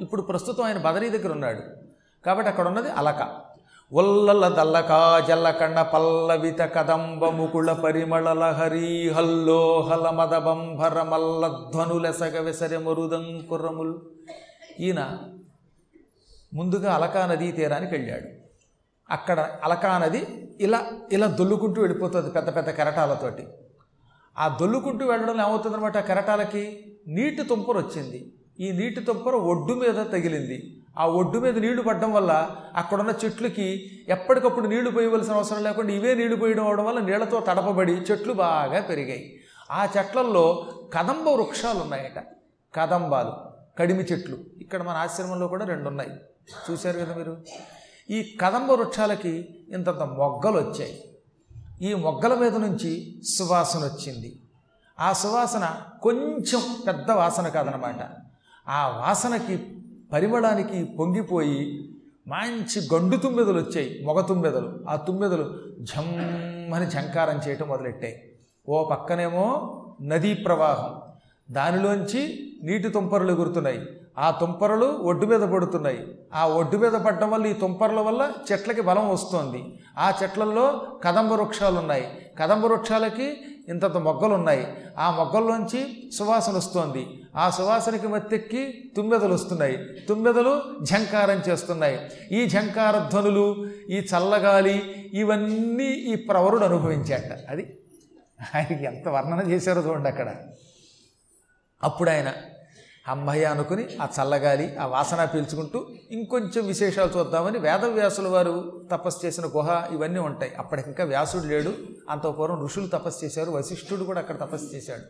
ఇప్పుడు ప్రస్తుతం ఆయన బదరీ దగ్గర ఉన్నాడు. కాబట్టి అక్కడ ఉన్నది అలక. ఒల్లల దల్లక జల్లకండ పల్లవిత కదంబ ముకుళ పరిమళ లహరి హల్లోహల మదబంభర మల్లధ్వనులెసగ వెసరె మరుదంకురములు ఈయన ముందుగా అలకా నదీ తీరానికి వెళ్ళాడు. అక్కడ అలకా నది ఇలా ఇలా దొల్లుకుంటూ వెళ్ళిపోతుంది పెద్ద పెద్ద కెరటాలతోటి. ఆ దొల్లుకుంటూ వెళ్ళడం ఏమవుతుందన్నమాట? ఆ కెరటాలకి నీటి తుంపర వచ్చింది ఈ నీటి తుంపర ఒడ్డు మీద తగిలింది. ఆ ఒడ్డు మీద నీళ్ళు పడడం వల్ల అక్కడున్న చెట్లకి ఎప్పటికప్పుడు నీళ్ళు పోయవలసిన అవసరం లేకుండా ఇవే నీళ్ళు పోయడం అవడం వల్ల నీళ్ళతో తడపబడి చెట్లు బాగా పెరిగాయి. ఆ చెట్లల్లో కదంబ వృక్షాలు ఉన్నాయట కదంబాలు కడిమి చెట్లు. ఇక్కడ మన ఆశ్రమంలో కూడా రెండు ఉన్నాయి చూశారు కదా మీరు? ఈ కదంబ వృక్షాలకి ఇంతంత మొగ్గలు వచ్చాయి. ఈ మొగ్గల మీద నుంచి సువాసన వచ్చింది. ఆ సువాసన కొంచెం పెద్ద వాసన కాదనమాట. ఆ వాసనకి పరిమళానికి పొంగిపోయి మంచి గండు తుమ్మెదలు వచ్చాయి మొగ తుమ్మెదలు. ఆ తుమ్మెదలు జమ్మని జంకారం చేయటం మొదలెట్టాయి. ఓ పక్కనేమో నదీ ప్రవాహం. దానిలోంచి నీటి తుంపరలు ఎగురుతున్నాయి. ఆ తుంపరలు ఒడ్డు మీద పడుతున్నాయి. ఆ ఒడ్డు మీద పడడం వల్ల ఈ తుంపరల వల్ల చెట్లకి బలం వస్తుంది. ఆ చెట్లల్లో కదంబ వృక్షాలు ఉన్నాయి కదంబ వృక్షాలకి ఇంతంత మొగ్గలు ఉన్నాయి ఆ మొగ్గల్లోంచి సువాసన వస్తోంది. ఆ సువాసనకి మత్తెక్కి తుమ్మెదలు వస్తున్నాయి. తుమ్మెదలు ఝంకారం చేస్తున్నాయి. ఈ ఝంకార ధ్వనులు ఈ చల్లగాలి ఇవన్నీ ఈ ప్రవరుడు అనుభవించాట అది ఆయనకి ఎంత వర్ణన చేశారో చూడండి అక్కడ. అప్పుడు ఆయన అమ్మయ్య అనుకుని ఆ చల్లగాలి ఆ వాసన పీల్చుకుంటూ ఇంకొంచెం విశేషాలు చూద్దామని వేదవ్యాసుల వారు తపస్సు చేసిన గుహ ఇవన్నీ ఉంటాయి. అప్పటికి ఇంకా వ్యాసుడు లేడు. అంత పూర్వం ఋషులు తపస్సు చేశారు వశిష్ఠుడు కూడా అక్కడ తపస్సు చేశాడు.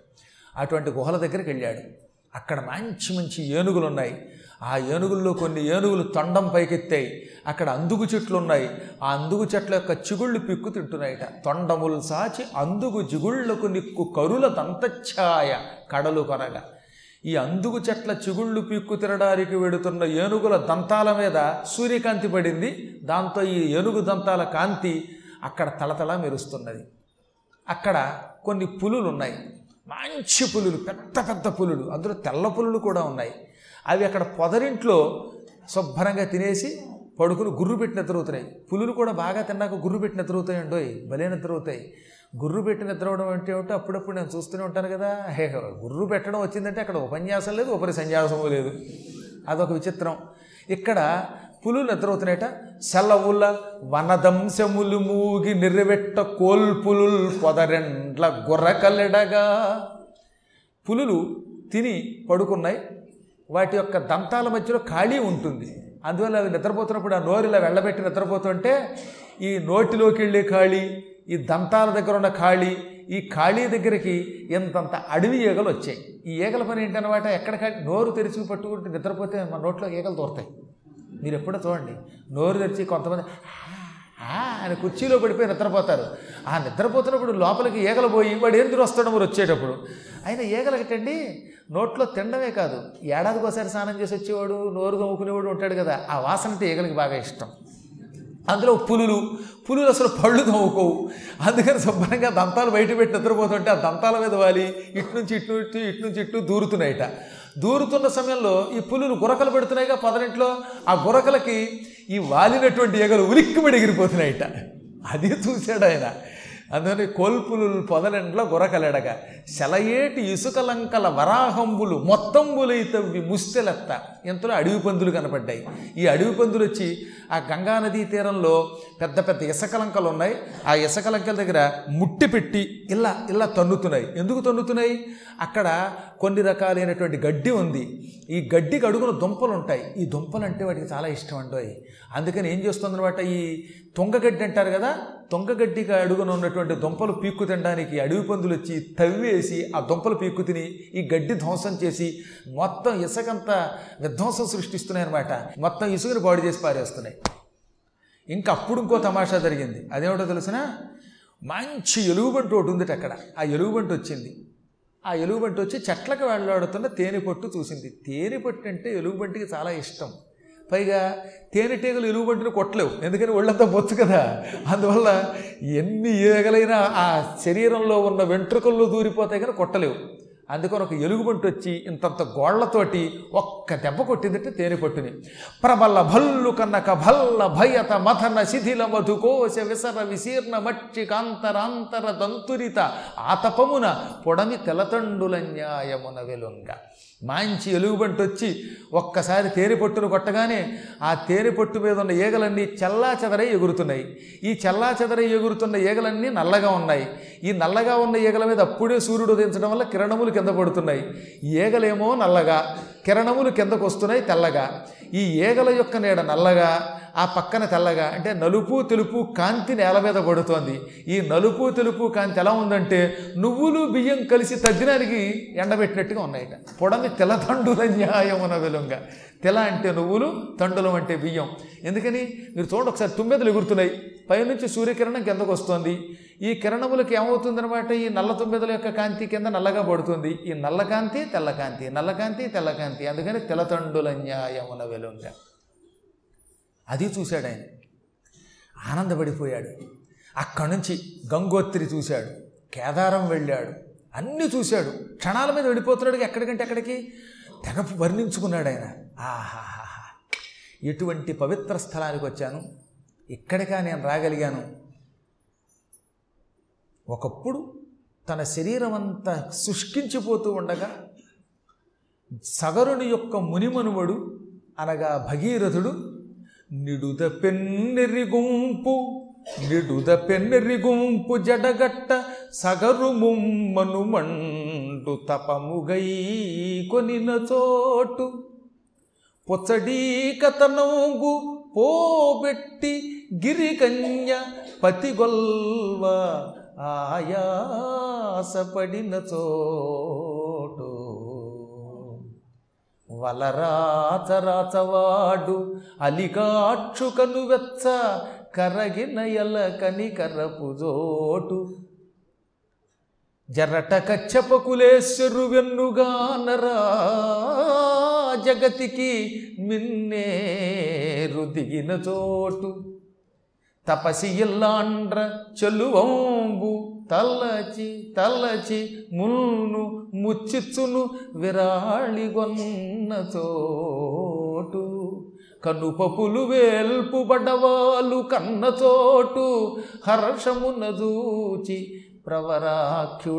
అటువంటి గుహల దగ్గరికి వెళ్ళాడు. అక్కడ మంచి మంచి ఏనుగులు ఉన్నాయి ఆ ఏనుగుల్లో కొన్ని ఏనుగులు తొండం పైకెత్తాయి. అక్కడ అందుగు చెట్లు ఉన్నాయి ఆ అందుగు చెట్ల యొక్క చిగుళ్ళు పిక్కు తింటున్నాయట. తొండములు సాచి అందుగు జిగుళ్ళకు నిక్కు కరుల దంతఛాయ కడలు కొనగా. ఈ అందుగు చెట్ల చిగుళ్ళు పీక్కు తినడానికి వెడుతున్న ఏనుగుల దంతాల మీద సూర్యకాంతి పడింది. దాంతో ఈ ఏనుగు దంతాల కాంతి అక్కడ తలతల మెరుస్తున్నది. అక్కడ కొన్ని పులులు ఉన్నాయి మంచి పులులు పెద్ద పెద్ద పులులు. అందులో తెల్ల పులులు కూడా ఉన్నాయి. అవి అక్కడ పొదరింట్లో శుభ్రంగా తినేసి పడుకుని గుర్రు పెట్టి తిరుగుతున్నాయి. పులులు కూడా బాగా తిన్నాక గుర్రు పెట్టిన తిరుగుతాయి అండోయ్ భలే నిద్రవుతాయి గుర్రు పెట్టి నిద్రవడం అంటే ఏమిటో అప్పుడప్పుడు నేను చూస్తూనే ఉంటాను కదా. హే గుర్రు పెట్టడం వచ్చిందంటే అక్కడ ఉపన్యాసం లేదు ఉపరి సన్యాసము లేదు. అదొక విచిత్రం. ఇక్కడ పులులు నిద్రవుతున్నాయట సెలవుల వనదంశములు మూగి నిర్వెట్ట కోల్పులు పొదరెండ్ల గుర్రకల్లెడగా. పులులు తిని పడుకున్నాయి. వాటి యొక్క దంతాల మధ్యలో ఖాళీ ఉంటుంది. అందువల్ల అవి నిద్రపోతున్నప్పుడు ఆ నోరులా వెళ్ళబెట్టి నిద్రపోతుంటే ఈ నోటిలోకి వెళ్ళే ఖాళీ ఈ దంతాల దగ్గర ఉన్న ఖాళీ ఈ ఖాళీ దగ్గరికి ఇంతంత అడవి ఈగలు వచ్చాయి. ఈ ఈగల పని ఏంటనమాట ఎక్కడ నోరు తెరిచి పట్టుకుంటే నిద్రపోతే మన నోట్లో ఈగలు దూరతాయి మీరు ఎప్పుడో చూడండి నోరు తెరిచి కొంతమంది "ఆ" అని కుర్చీలో పడిపోయి నిద్రపోతారు. ఆ నిద్రపోతున్నప్పుడు లోపలికి ఈగలు పోయి వాడు ఏం వస్తాడు మరి వచ్చేటప్పుడు. అయినా ఈగలకటండి నోట్లో తినడమే కాదు. ఏడాదికి ఒకసారి స్నానం చేసి వచ్చేవాడు నోరు తోముకునేవాడు ఉంటాడు కదా ఆ వాసన అంటే ఈగలకి బాగా ఇష్టం. అందులో పులులు పులులు అసలు పళ్ళు తోముకోవు. అందుకని శుభ్రంగా దంతాలు బయట పెట్టి నిద్రపోతుంటే ఆ దంతాల మీద వాలి ఇటు నుంచి ఇటు ఇటు ఇటు నుంచి ఇటు దూరుతున్నాయిట. దూరుతున్న సమయంలో ఈ పులులు గురకలు పెడుతున్నాయిగా పదనింట్లో. ఆ గురకలకి ఈ వాలినటువంటి ఎగలు ఉలిక్కిమడి ఎగిరిపోతున్నాయిట అది చూశాడు ఆయన. అందుకని కోల్పులు పొదలెండ్ల గురకలెడగా. సెలయేటి ఇసుకలంకల వరాహంబులు మొత్తంబులైతవి ముస్తెలెత్త. ఇంతలో అడవి పందులు కనపడ్డాయి. ఈ అడవి పందులు వచ్చి ఆ గంగానదీ తీరంలో పెద్ద పెద్ద ఇసకలంకలు ఉన్నాయి ఆ ఇసకలంకల దగ్గర ముట్టి పెట్టి ఇలా ఇలా తన్నుతున్నాయి. ఎందుకు తన్నుతున్నాయి? అక్కడ కొన్ని రకాలైనటువంటి గడ్డి ఉంది. ఈ గడ్డికి అడుగున దుంపలు ఉంటాయి ఈ దుంపలు అంటే వాటికి చాలా ఇష్టం అంటాయి అందుకని ఏం చేస్తుందన్నమాట ఈ తుంగగడ్డి అంటారు కదా దొంగగడ్డిగా అడుగున ఉన్నటువంటి దుంపలు పీక్కు తినడానికి అడవి పందులు వచ్చి తవ్వేసి ఆ దుంపలు పీక్కు తిని ఈ గడ్డి ధ్వంసం చేసి మొత్తం ఇసుకంతా విధ్వంసం సృష్టిస్తున్నాయి అనమాట మొత్తం ఇసుకను పాడు చేసి పారేస్తున్నాయి. ఇంకా అప్పుడు ఇంకో తమాషా జరిగింది. అదేమిటో తెలిసిన? మంచి ఎలుగుబంటి ఒకటి ఉంది అక్కడ. ఆ ఎలుగుబంటి వచ్చింది. ఆ ఎలుగుబంటి వచ్చి చెట్లకు వెళ్ళాడుతున్న తేనె పట్టు చూసింది. తేనె పట్టు అంటే ఎలుగుబంటికి చాలా ఇష్టం. పైగా తేనెటీగలు ఎలుగుబంటిని కొట్టలేవు. ఎందుకని ఒళ్ళంతా బొచ్చు కదా. అందువల్ల ఎన్ని ఏగలైనా ఆ శరీరంలో ఉన్న వెంట్రుకల్లో దూరిపోతాయి కానీ కొట్టలేవు. అందుకని ఒక ఎలుగుబంటి వచ్చి ఇంతంత గోళ్ళతోటి ఒక్క దెబ్బ కొట్టిందంటే తేనె పట్టుని. ప్రబల భల్లు కన్నక భల్ల భయత మథన శిథిల మధుకోశ విసర విశీర్ణ మక్షి కాంతరాంతర దంతురిత ఆతపమున పొడమి తెలతండుల న్యాయమున వెలుంగ. మంచి ఎలుగుబంటి వచ్చి ఒక్కసారి తేనె పట్టును కొట్టగానే ఆ తేనె పట్టు మీద ఉన్న ఈగలన్నీ చల్లా చెదరై ఎగురుతున్నాయి. ఈ చల్లా చెదరై ఎగురుతున్న ఈగలన్నీ నల్లగా ఉన్నాయి. ఈ నల్లగా ఉన్న ఈగల మీద అప్పుడే సూర్యుడు ఉదయించడం వల్ల కిరణములు కింద పడుతున్నాయి. ఈగలేమో నల్లగా కిరణములు కిందకు వస్తున్నాయి తెల్లగా. ఈ ఈగల యొక్క నీడ నల్లగా ఆ పక్కన తెల్లగా అంటే నలుపు తెలుపు కాంతి నేల మీద పడుతోంది. ఈ నలుపు తెలుపు కాంతి ఎలా ఉందంటే నువ్వులు బియ్యం కలిసి తగ్గినానికి ఎండబెట్టినట్టుగా ఉన్నాయట. పొడమి తెలతండుల న్యాయమున విలుంగ. తెల అంటే నువ్వులు తండులం అంటే బియ్యం. ఎందుకని? మీరు చూడండి ఒకసారి తుమ్మెదలు ఎగురుతున్నాయి. పైనుంచి సూర్యకిరణం కిందకు వస్తుంది. ఈ కిరణములకి ఏమవుతుందన్నమాట? ఈ నల్ల తుమ్మెదల యొక్క కాంతి కింద నల్లగా పడుతుంది. ఈ నల్లకాంతి తెల్లకాంతి నల్లకాంతి తెల్లకాంతి అందుకని తెలతండుల న్యాయమున వెలుంగ అది చూశాడు ఆయన. ఆనందపడిపోయాడు. అక్కడి నుంచి గంగోత్రి చూశాడు. కేదారం వెళ్ళాడు. అన్నీ చూశాడు. క్షణాల మీద వెళ్ళిపోతున్నాడు ఎక్కడికంటే ఎక్కడికి తెగ వర్ణించుకున్నాడు ఆయన. ఆహాహాహా. ఎటువంటి పవిత్ర స్థలానికి వచ్చాను? ఇక్కడికా నేను రాగలిగాను. ఒకప్పుడు తన శరీరం అంతా శుష్కించిపోతూ ఉండగా సగరుని యొక్క మునిమనువడు అనగా భగీరథుడు నిడుద పెన్నెరి గుంపు నిడుద పెన్నెరి గుంపు జడగట్ట సగరు ముమ్మను మండు తపముగై కొనిన చోటు. పొచ్చడీ కథనంగు పోబెట్టి గిరికన్య పతిగొల్వ ఆయాసపడిన చోటు. వలరాచరాచవాడు అలికాక్షు కనువెచ్చ కరగిన ఎల కనికరపు జోటు. జరట కచ్చపకులేశ్వరు వెన్నుగా నరా జగతికి మిన్నేరు దిగిన చోటు. తపసి ఇల్లాండ్ర చెలువంబు తల్లచి తల్లచి ముల్ను ముచ్చిచ్చును విరాళిగొన్న చోటు. కనుపపులు వేల్పు బడవాలు కన్న చోటు. హర్షమున దూచి ప్రవరాఖ్యుడాత్మలోనా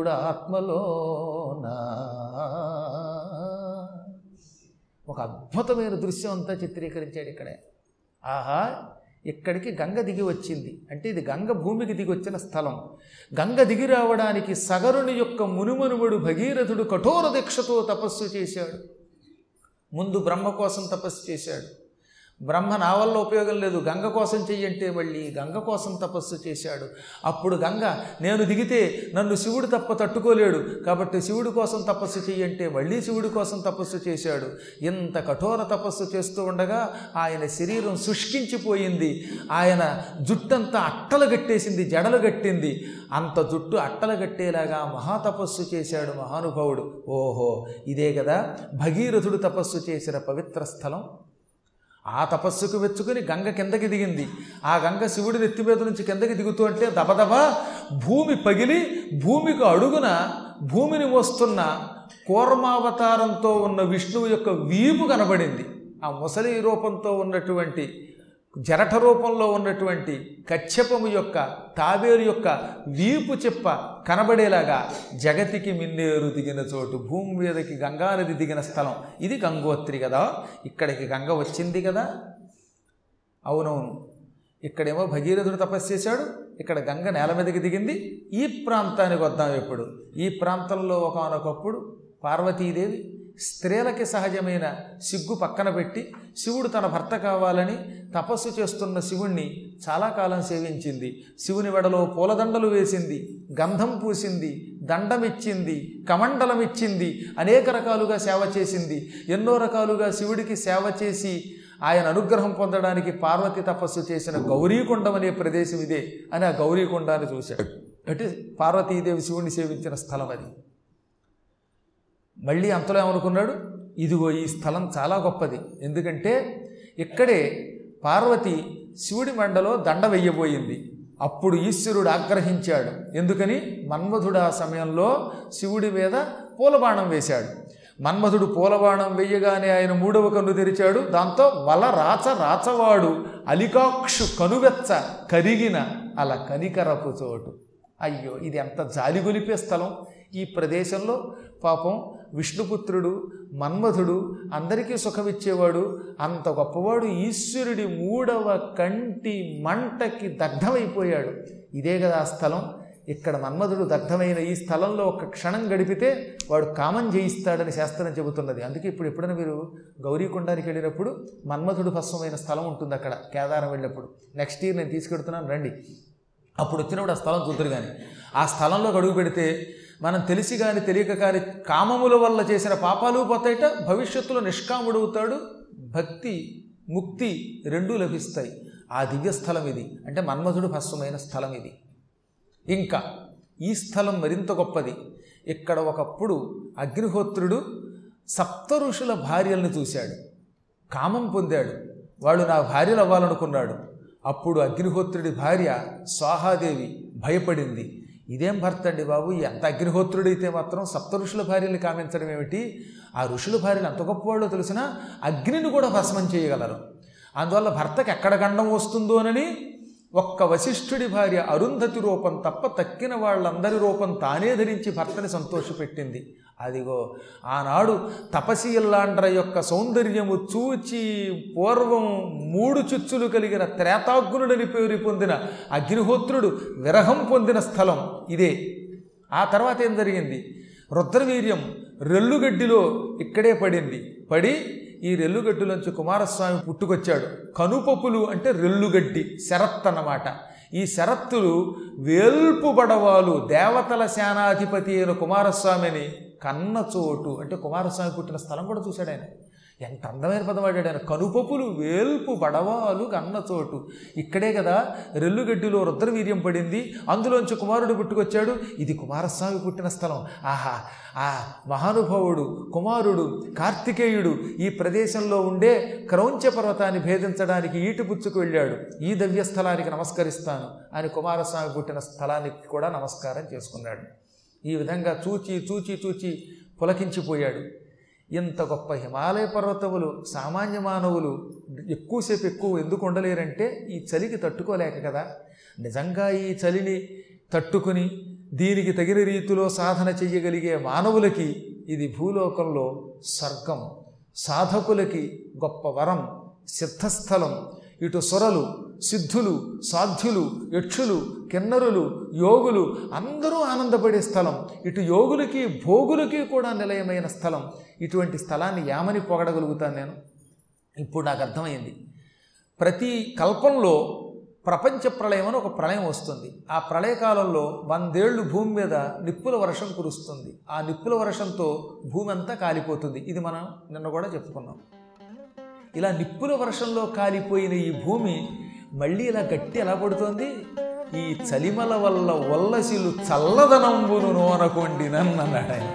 ఒక అద్భుతమైన దృశ్యం అంతా చిత్రీకరించాడు ఇక్కడే. ఆహా ఇక్కడికి గంగ దిగి వచ్చింది. అంటే ఇది గంగ భూమికి దిగి వచ్చిన స్థలం. గంగ దిగి రావడానికి సగరుని యొక్క మునుమనుముడు భగీరథుడు కఠోర దీక్షతో తపస్సు చేశాడు. ముందు బ్రహ్మ కోసం తపస్సు చేశాడు. బ్రహ్మ నా వల్ల ఉపయోగం లేదు. గంగ కోసం చెయ్యంటే మళ్ళీ గంగ కోసం తపస్సు చేశాడు. అప్పుడు గంగ నేను దిగితే నన్ను శివుడు తప్ప తట్టుకోలేడు. కాబట్టి శివుడి కోసం తపస్సు చెయ్యంటే మళ్ళీ శివుడి కోసం తపస్సు చేశాడు. ఇంత కఠోర తపస్సు చేస్తూ ఉండగా ఆయన శరీరం శుష్కించిపోయింది. ఆయన జుట్టంతా అట్టలు గట్టేసింది జడలు గట్టింది అంత జుట్టు అట్టలు గట్టేలాగా మహాతపస్సు చేశాడు మహానుభావుడు. ఓహో ఇదే కదా భగీరథుడు తపస్సు చేసిన పవిత్ర స్థలం. ఆ తపస్సుకు వెచ్చుకుని గంగ కిందకి దిగింది. ఆ గంగ శివుడి నెత్తి మీద నుంచి కిందకి దిగుతూ అంటే దబదబ భూమి పగిలి భూమికి అడుగున భూమిని మోస్తున్న కూర్మావతారంతో ఉన్న విష్ణువు యొక్క వీపు కనబడింది. ఆ ముసలి రూపంతో ఉన్నటువంటి జరఠ రూపంలో ఉన్నటువంటి కచ్చపము యొక్క తాబేరు యొక్క వీపు చెప్ప కనబడేలాగా జగతికి మిన్నేరు దిగిన చోటు భూమి మీదకి గంగానది దిగిన స్థలం. ఇది గంగోత్రి కదా. ఇక్కడికి గంగ వచ్చింది కదా. అవునవును. ఇక్కడేమో భగీరథుడు తపస్సు చేశాడు. ఇక్కడ గంగ నేల మీదకి దిగింది. ఈ ప్రాంతానికి వద్దాం ఎప్పుడు? ఈ ప్రాంతంలో ఒకనొకప్పుడు పార్వతీదేవి స్త్రీలకి సహజమైన సిగ్గు పక్కన పెట్టి శివుడు తన భర్త కావాలని తపస్సు చేస్తున్న శివుణ్ణి చాలా కాలం సేవించింది. శివుని వెడలో పూలదండలు వేసింది గంధం పూసింది దండమిచ్చింది కమండలం ఇచ్చింది అనేక రకాలుగా సేవ చేసింది. ఎన్నో రకాలుగా శివుడికి సేవ చేసి ఆయన అనుగ్రహం పొందడానికి పార్వతి తపస్సు చేసిన గౌరీకొండం అనే ప్రదేశం ఇదే అని ఆ గౌరీకొండాన్ని చూశాడు. అంటే పార్వతీదేవి శివుణ్ణి సేవించిన స్థలం అది. మళ్ళీ అంతలో ఏమనుకున్నాడు? ఇదిగో ఈ స్థలం చాలా గొప్పది. ఎందుకంటే ఇక్కడే పార్వతి శివుడి మండలో దండ వెయ్యబోయింది అప్పుడు ఈశ్వరుడు ఆగ్రహించాడు. ఎందుకని? మన్మధుడు ఆ సమయంలో శివుడి మీద పూలబాణం వేశాడు. మన్మధుడు పూలబాణం వెయ్యగానే ఆయన మూడవ కన్ను తెరిచాడు. దాంతో వల రాచ రాచవాడు అలికాక్షు కనువెచ్చ కరిగిన అలా కనికరపు చోటు. అయ్యో ఇది ఎంత జాలిగొలిపే స్థలం. ఈ ప్రదేశంలో పాపం విష్ణుపుత్రుడు మన్మధుడు అందరికీ సుఖమిచ్చేవాడు అంత గొప్పవాడు ఈశ్వరుడి మూడవ కంటి మంటకి దగ్ధమైపోయాడు. ఇదే కదా ఆ స్థలం. ఇక్కడ మన్మధుడు దగ్ధమైన ఈ స్థలంలో ఒక క్షణం గడిపితే వాడు కామం జయిస్తాడని శాస్త్రం చెబుతున్నది. అందుకే ఇప్పుడు ఎప్పుడైనా మీరు గౌరీకొండానికి వెళ్ళినప్పుడు మన్మధుడు భస్వమైన స్థలం ఉంటుంది అక్కడ కేదారం వెళ్ళినప్పుడు. నెక్స్ట్ ఇయర్ నేను తీసుకెడుతున్నాను రండి. అప్పుడు వచ్చినప్పుడు ఆ స్థలం చూద్దరు కానీ ఆ స్థలంలో అడుగు పెడితే మనం తెలిసి కానీ తెలియక కానీ కామముల వల్ల చేసిన పాపాలు పోతాయిట భవిష్యత్తులో నిష్కాముడవుతాడు భక్తి ముక్తి రెండూ లభిస్తాయి. ఆ దివ్య స్థలం ఇది. అంటే మన్మధుడు భస్వమైన స్థలం ఇది. ఇంకా ఈ స్థలం మరింత గొప్పది. ఇక్కడ ఒకప్పుడు అగ్నిహోత్రుడు సప్త ఋషుల భార్యలను చూశాడు. కామం పొందాడు. వాళ్ళు నా భార్యలు అవ్వాలనుకున్నాడు. అప్పుడు అగ్నిహోత్రుడి భార్య స్వాహాదేవి భయపడింది. ఇదేం భర్త అండి బాబు? ఎంత అగ్నిహోత్రుడైతే మాత్రం సప్త ఋషుల భార్యలు కామించడం ఏమిటి? ఆ ఋషుల భార్యలు ఎంత గొప్పవాళ్ళో తెలిసినా అగ్నిని కూడా భస్మం చేయగలరు. అందువల్ల భర్తకి ఎక్కడ గండం వస్తుందోనని ఒక్క వశిష్ఠుడి భార్య అరుంధతి రూపం తప్ప తక్కిన వాళ్ళందరి రూపం తానే ధరించి భర్తని సంతోషపెట్టింది. అదిగో ఆనాడు తపశీల్లాండ్ర యొక్క సౌందర్యము చూచి పూర్వం మూడు చుచ్చులు కలిగిన త్రేతాగ్నుడని పేరు పొందిన అగ్నిహోత్రుడు విరహం పొందిన స్థలం ఇదే. ఆ తర్వాత ఏం జరిగింది? రుద్రవీర్యం రెల్లుగడ్డిలో ఇక్కడే పడింది. పడి ఈ రెల్లుగడ్డిలోంచి కుమారస్వామి పుట్టుకొచ్చాడు. కనుపపులు అంటే రెల్లుగడ్డి శరత్ అన్నమాట. ఈ శరత్తులు వేల్పు బడవాలు దేవతల సేనాధిపతి అయిన కుమారస్వామిని కన్న చోటు అంటే కుమారస్వామి పుట్టిన స్థలం కూడా చూశాడు ఆయన. ఎంత అందమైన పదం వాడాడు ఆయన. కనుపపులు వేల్పు బడవాలు కన్న చోటు. ఇక్కడే కదా రెల్లుగడ్డిలో రుద్రవీర్యం పడింది. అందులోంచి కుమారుడు పుట్టుకొచ్చాడు. ఇది కుమారస్వామి పుట్టిన స్థలం. ఆహా ఆ మహానుభావుడు కుమారుడు కార్తికేయుడు ఈ ప్రదేశంలో ఉండే క్రౌంచ పర్వతాన్ని భేదించడానికి ఈటి పుచ్చుకు వెళ్ళాడు. ఈ దివ్య స్థలానికి నమస్కరిస్తాను అని కుమారస్వామి పుట్టిన స్థలానికి కూడా నమస్కారం చేసుకున్నాడు. ఈ విధంగా చూచి చూచి చూచి పులకించిపోయాడు. ఇంత గొప్ప హిమాలయ పర్వతములు సామాన్య మానవులు ఎక్కువసేపు ఎక్కువ ఎందుకు ఉండలేరంటే ఈ చలికి తట్టుకోలేక కదా. నిజంగా ఈ చలిని తట్టుకుని దీనికి తగిన రీతిలో సాధన చెయ్యగలిగే మానవులకి ఇది భూలోకంలో స్వర్గం. సాధకులకి గొప్ప వరం సిద్ధస్థలం. ఇటు సొరలు సిద్ధులు సాధ్యులు యక్షులు కిన్నరులు యోగులు అందరూ ఆనందపడే స్థలం. ఇటు యోగులకి భోగులకి కూడా నిలయమైన స్థలం. ఇటువంటి స్థలాన్ని యామని పొగడగలుగుతాను నేను. ఇప్పుడు నాకు అర్థమైంది. ప్రతి కల్పంలో ప్రపంచ ప్రళయం అని ఒక ప్రళయం వస్తుంది. ఆ ప్రళయకాలంలో వందేళ్ళు భూమి మీద నిప్పుల వర్షం కురుస్తుంది. ఆ నిప్పుల వర్షంతో భూమి అంతా కాలిపోతుంది. ఇది మనం నిన్న కూడా చెప్పుకున్నాం. ఇలా నిప్పుల వర్షంలో కాలిపోయిన ఈ భూమి మళ్ళీ ఇలా గట్టి ఎలా పడుతోంది? ఈ చలిమల వల్ల వల్లసిలు చల్లదనంబును నోనకొండినన్నాడు ఆయన.